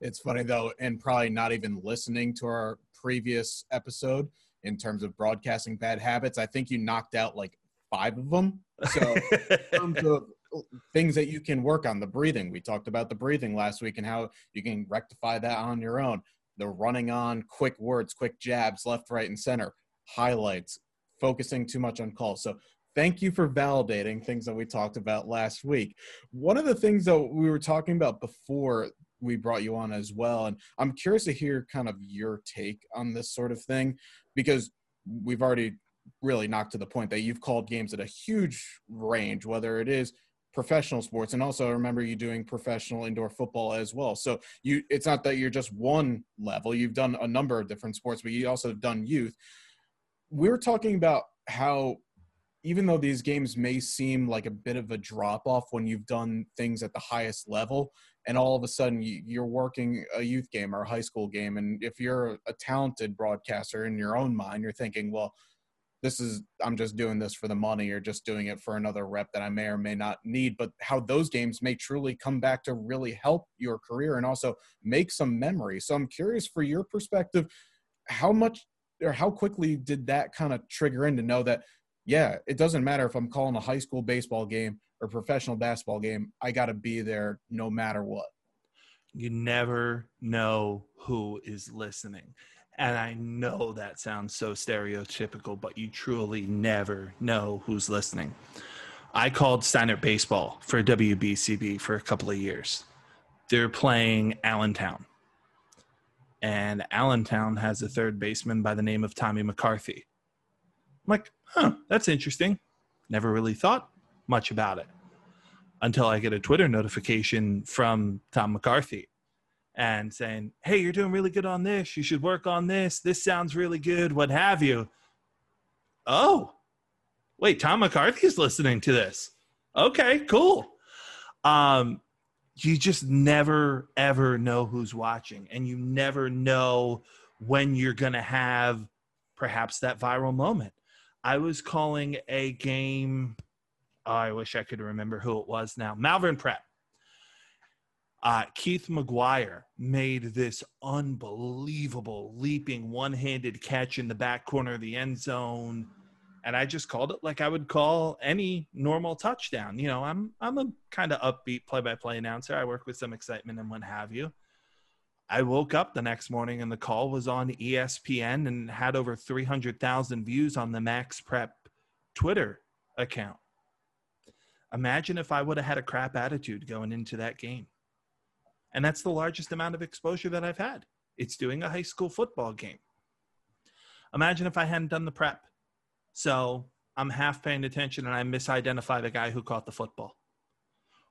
It's funny though, and probably not even listening to our previous episode in terms of broadcasting bad habits. I think you knocked out like five of them. So, (laughs) in terms of things that you can work on, the breathing, we talked about the breathing last week and how you can rectify that on your own. The running on quick words, quick jabs, left, right, and center, highlights, focusing too much on calls. So, thank you for validating things that we talked about last week. One of the things that we were talking about before we brought you on as well. And I'm curious to hear kind of your take on this sort of thing because we've already really knocked to the point that you've called games at a huge range, whether it is professional sports and also I remember you doing professional indoor football as well. So you it's not that you're just one level. You've done a number of different sports, but you also have done youth. We are talking about how even though these games may seem like a bit of a drop off when you've done things at the highest level, and all of a sudden you're working a youth game or a high school game, and if you're a talented broadcaster in your own mind, you're thinking, well, this is I'm just doing this for the money or just doing it for another rep that I may or may not need. But how those games may truly come back to really help your career and also make some memory. So I'm curious for your perspective, how much or how quickly did that kind of trigger in to know that yeah, it doesn't matter if I'm calling a high school baseball game or professional basketball game. I got to be there no matter what. You never know who is listening. And I know that sounds so stereotypical, but you truly never know who's listening. I called Steinert Baseball for WBCB for a couple of years. They're playing Allentown. And Allentown has a third baseman by the name of Tommy McCarthy. I'm like, huh, that's interesting. Never really thought much about it until I get a Twitter notification from Tom McCarthy and saying, hey, you're doing really good on this. You should work on this. This sounds really good, what have you. Oh, wait, Tom McCarthy's listening to this. Okay, cool. Um, you just never, ever know who's watching, and you never know when you're going to have perhaps that viral moment. I was calling a game. Oh, I wish I could remember who it was now. Malvern Prep. Uh, Keith McGuire made this unbelievable leaping one handed catch in the back corner of the end zone. And I just called it like I would call any normal touchdown. You know, I'm I'm a kind of upbeat play by play announcer. I work with some excitement and what have you. I woke up the next morning and the call was on ESPN and had over 300,000 views on the Max Prep Twitter account. Imagine if I would have had a crap attitude going into that game. And that's the largest amount of exposure that I've had. It's doing a high school football game. Imagine if I hadn't done the prep. So I'm half paying attention and I misidentify the guy who caught the football.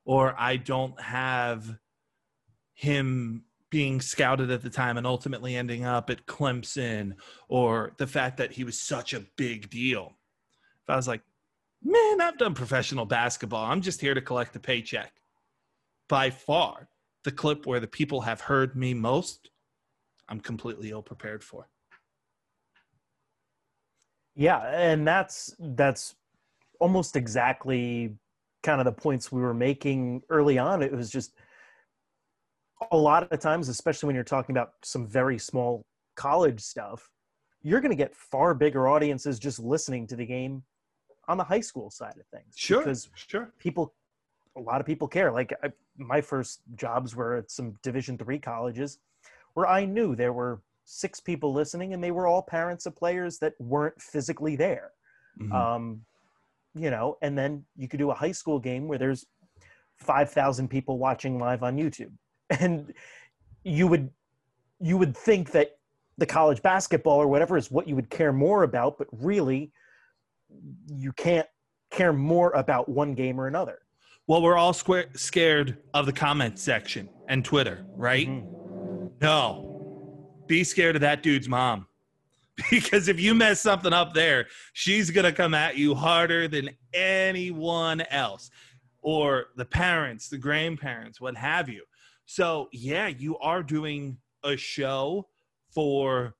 Or I don't have him being scouted at the time and ultimately ending up at Clemson or the fact that he was such a big deal. If I was like, man, I've done professional basketball, I'm just here to collect a paycheck. By far, the clip where the people have heard me most, I'm completely ill prepared for. Yeah, and that's that's almost exactly kind of the points we were making early on. It was just a lot of times, especially when you're talking about some very small college stuff, you're going to get far bigger audiences just listening to the game on the high school side of things. Sure, because sure. People, a lot of people care. Like I, my first jobs were at some Division three colleges, where I knew there were six people listening, and they were all parents of players that weren't physically there. Mhm. Um, you know, and then you could do a high school game where there's five thousand people watching live on YouTube (laughs) and you would you would think that the college basketball or whatever is what you would care more about but really you can't care more about one game or another Well, we're all square, scared of the comment section and Twitter, right? Mhm. No. Be scared of that dude's mom. (laughs) because if you mess something up there, she's going to come at you harder than anyone else or the parents, the grandparents, what have you. So, yeah, you are doing a show for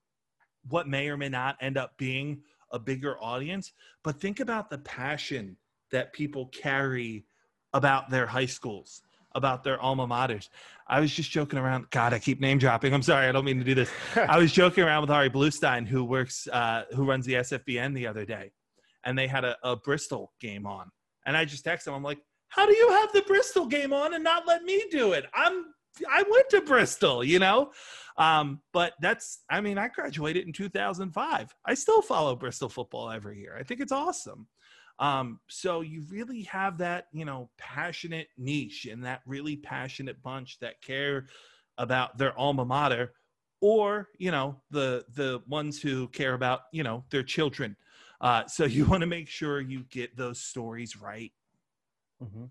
what may or may not end up being a bigger audience, but think about the passion that people carry about their high schools, about their alma maters. I was just joking around. God, I keep name dropping. I'm sorry, I don't mean to do this. (laughs) I was joking around with Ari Bluestein, who works, uh, who runs the SFBN the other day, and they had a, a Bristol game on, and I just texted him. I'm like, "How do you have the Bristol game on and not let me do it? I'm I went to Bristol, you know." Um, but that's, I mean, I graduated in 2005. I still follow Bristol football every year. I think it's awesome. Um, so you really have that, you know, passionate niche and that really passionate bunch that care about their alma mater or, you know, the, the ones who care about, you know, their children. Uh, so you want to make sure you get those stories right. Mm-hmm.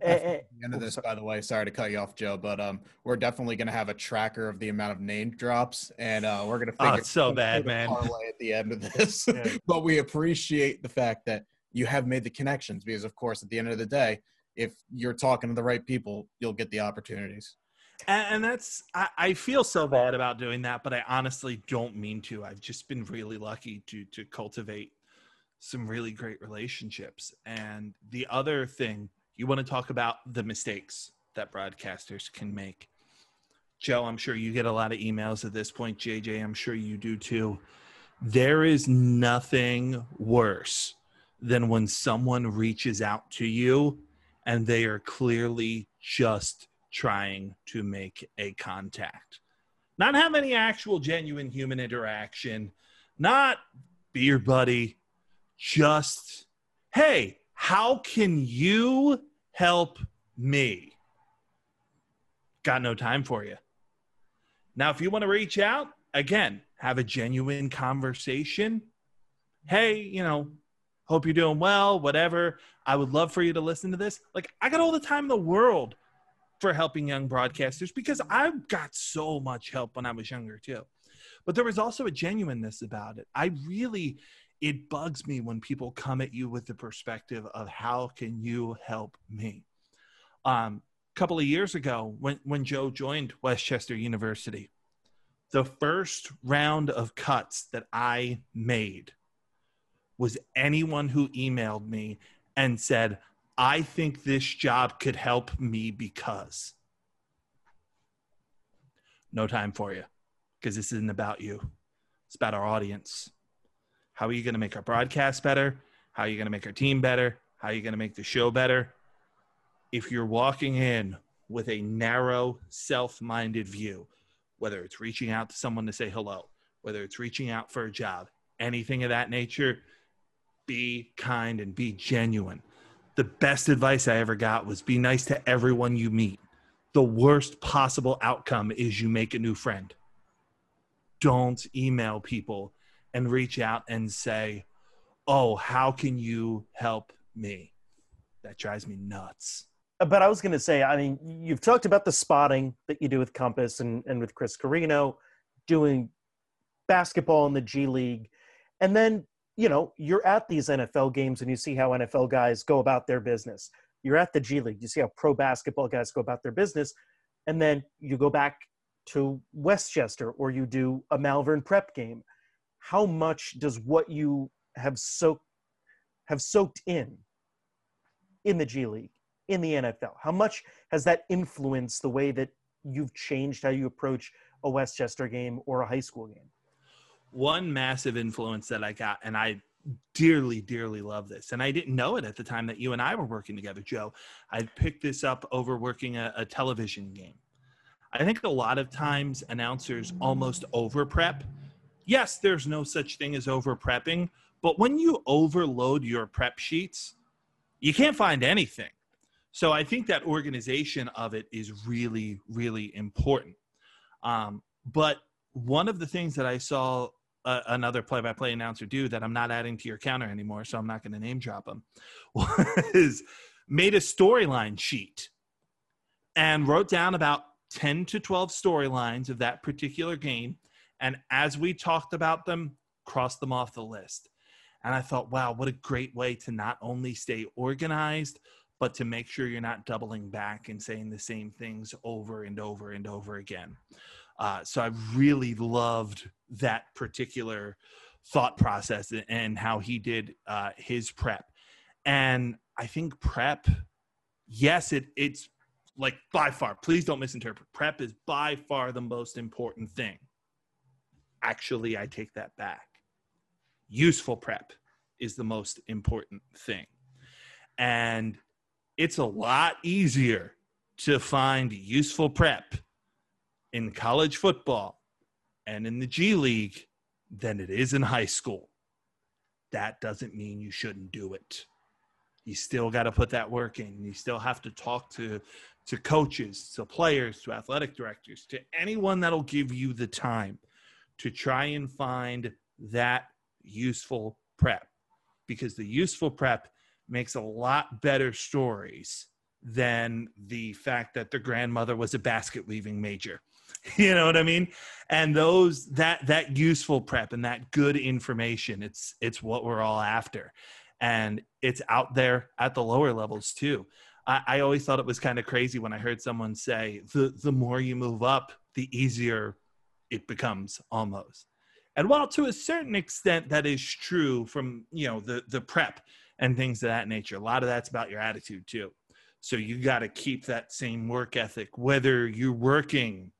At the end of this, by the way, sorry to cut you off, Joe, but um, we're definitely going to have a tracker of the amount of name drops, and uh, we're going to oh, figure oh, so bad, man. At the end of (laughs) this, yeah. but we appreciate the fact that you have made the connections because, of course, at the end of the day, if you're talking to the right people, you'll get the opportunities. And, that's I, I feel so bad about doing that, but I honestly don't mean to. I've just been really lucky to to cultivate some really great relationships. And the other thing you want to talk about the mistakes that broadcasters can make. Joe, I'm sure you get a lot of emails at this point. JJ, I'm sure you do too. There is nothing worse than when someone reaches out to you and they are clearly just trying to make a contact. Not have any actual genuine human interaction, not be your buddy, just, hey, how can you help me? Got no time for you. Now, if you want to reach out, again, have a genuine conversation. Hey, you know, hope you're doing well, whatever. I would love for you to listen to this. Like, I got all the time in the world for helping young broadcasters because I got so much help when I was younger, too. But there was also a genuineness about it. I really it bugs me when people come at you with the perspective of how can you help me um, a couple of years ago when, when joe joined west chester university the first round of cuts that i made was anyone who emailed me and said i think this job could help me because no time for you because this isn't about you it's about our audience how are you going to make our broadcast better? How are you going to make our team better? How are you going to make the show better? If you're walking in with a narrow, self minded view, whether it's reaching out to someone to say hello, whether it's reaching out for a job, anything of that nature, be kind and be genuine. The best advice I ever got was be nice to everyone you meet. The worst possible outcome is you make a new friend. Don't email people and reach out and say, Oh, how can you help me? That drives me nuts. But I was going to say, I mean, you've talked about the spotting that you do with Compass and, and with Chris Carrino, doing basketball in the G League. And then, you know, you're at these NFL games and you see how NFL guys go about their business. You're at the G League, you see how pro basketball guys go about their business. And then you go back to West Chester or you do a Malvern prep game how much does what you have soaked have soaked in in the G League, in the NFL? How much has that influenced the way that you've changed how you approach a West Chester game or a high school game? One massive influence that I got, and I dearly, dearly love this. And I didn't know it at the time that you and I were working together, Joe. I picked this up over working a, a television game. I think a lot of times announcers almost over prep yes, there's no such thing as over prepping, but when you overload your prep sheets, you can't find anything. So I think that organization of it is really, really important. Um, but one of the things that I saw uh, another play-by-play announcer do that I'm not adding to your counter anymore, so I'm not going to name drop him, (laughs) was made a storyline sheet and wrote down about 10 to 12 storylines of that particular game and as we talked about them, crossed them off the list. And I thought, wow, what a great way to not only stay organized, but to make sure you're not doubling back and saying the same things over and over and over again. Uh, so I really loved that particular thought process and how he did uh, his prep. And I think prep, yes, it it's like by far. Please don't misinterpret. Prep is by far the most important thing. Actually, I take that back. Useful prep is the most important thing. And it's a lot easier to find useful prep in college football and in the G League than it is in high school. That doesn't mean you shouldn't do it. You still got to put that work in. You still have to talk to to coaches, to players, to athletic directors, to anyone that'll give you the time to try and find that useful prep because the useful prep makes a lot better stories than the fact that their grandmother was a basket weaving major (laughs) you know what i mean? And those that that useful prep and that good information it's it's what we're all after. And it's out there at the lower levels too. I, I always thought it was kind of crazy when i heard someone say the the more you move up the easier it becomes almost. And while to a certain extent that is true from you know the the prep and things of that nature a lot of that's about your attitude too. So you got to keep that same work ethic whether you're working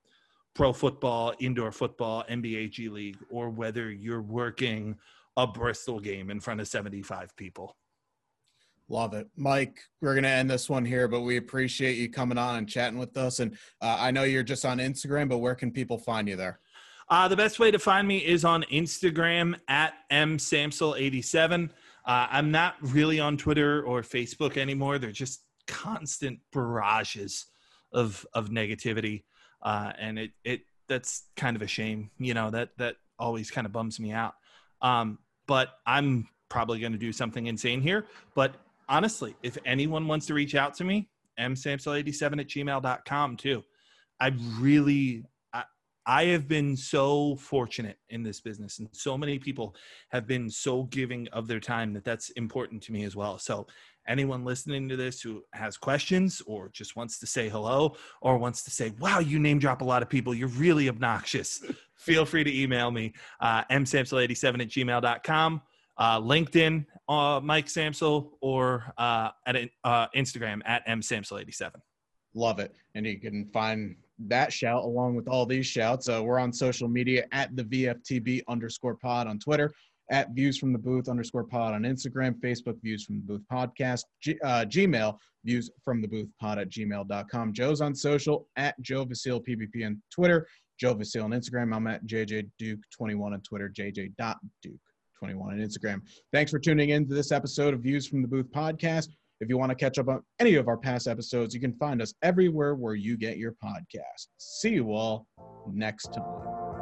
pro football indoor football nba g league or whether you're working a bristol game in front of 75 people Love it. Mike, we're going to end this one here, but we appreciate you coming on and chatting with us. And uh, I know you're just on Instagram, but where can people find you there? Uh, the best way to find me is on Instagram at msamsel87. Uh, I'm not really on Twitter or Facebook anymore. They're just constant barrages of of negativity, uh, and it it that's kind of a shame. You know that that always kind of bums me out. Um, but I'm probably going to do something insane here. But honestly, if anyone wants to reach out to me, msamsel87 at gmail.com too. I really I have been so fortunate in this business, and so many people have been so giving of their time that that's important to me as well. So, anyone listening to this who has questions or just wants to say hello or wants to say, wow, you name drop a lot of people, you're really obnoxious, (laughs) feel free to email me, uh, msamsel87 at gmail.com, uh, LinkedIn, uh, Mike Samsel, or uh, at uh, Instagram at msamsel87. Love it. And you can find that shout along with all these shouts. Uh, we're on social media at the VFTB underscore pod on Twitter, at views from the booth underscore pod on Instagram, Facebook views from the booth podcast, G, uh, Gmail views from the booth pod at gmail.com. Joe's on social at Joe Vasile PBP on Twitter, Joe Vasile on Instagram. I'm at JJ Duke 21 on Twitter, JJ.Duke 21 on Instagram. Thanks for tuning in to this episode of Views from the Booth podcast. If you want to catch up on any of our past episodes, you can find us everywhere where you get your podcast. See you all next time.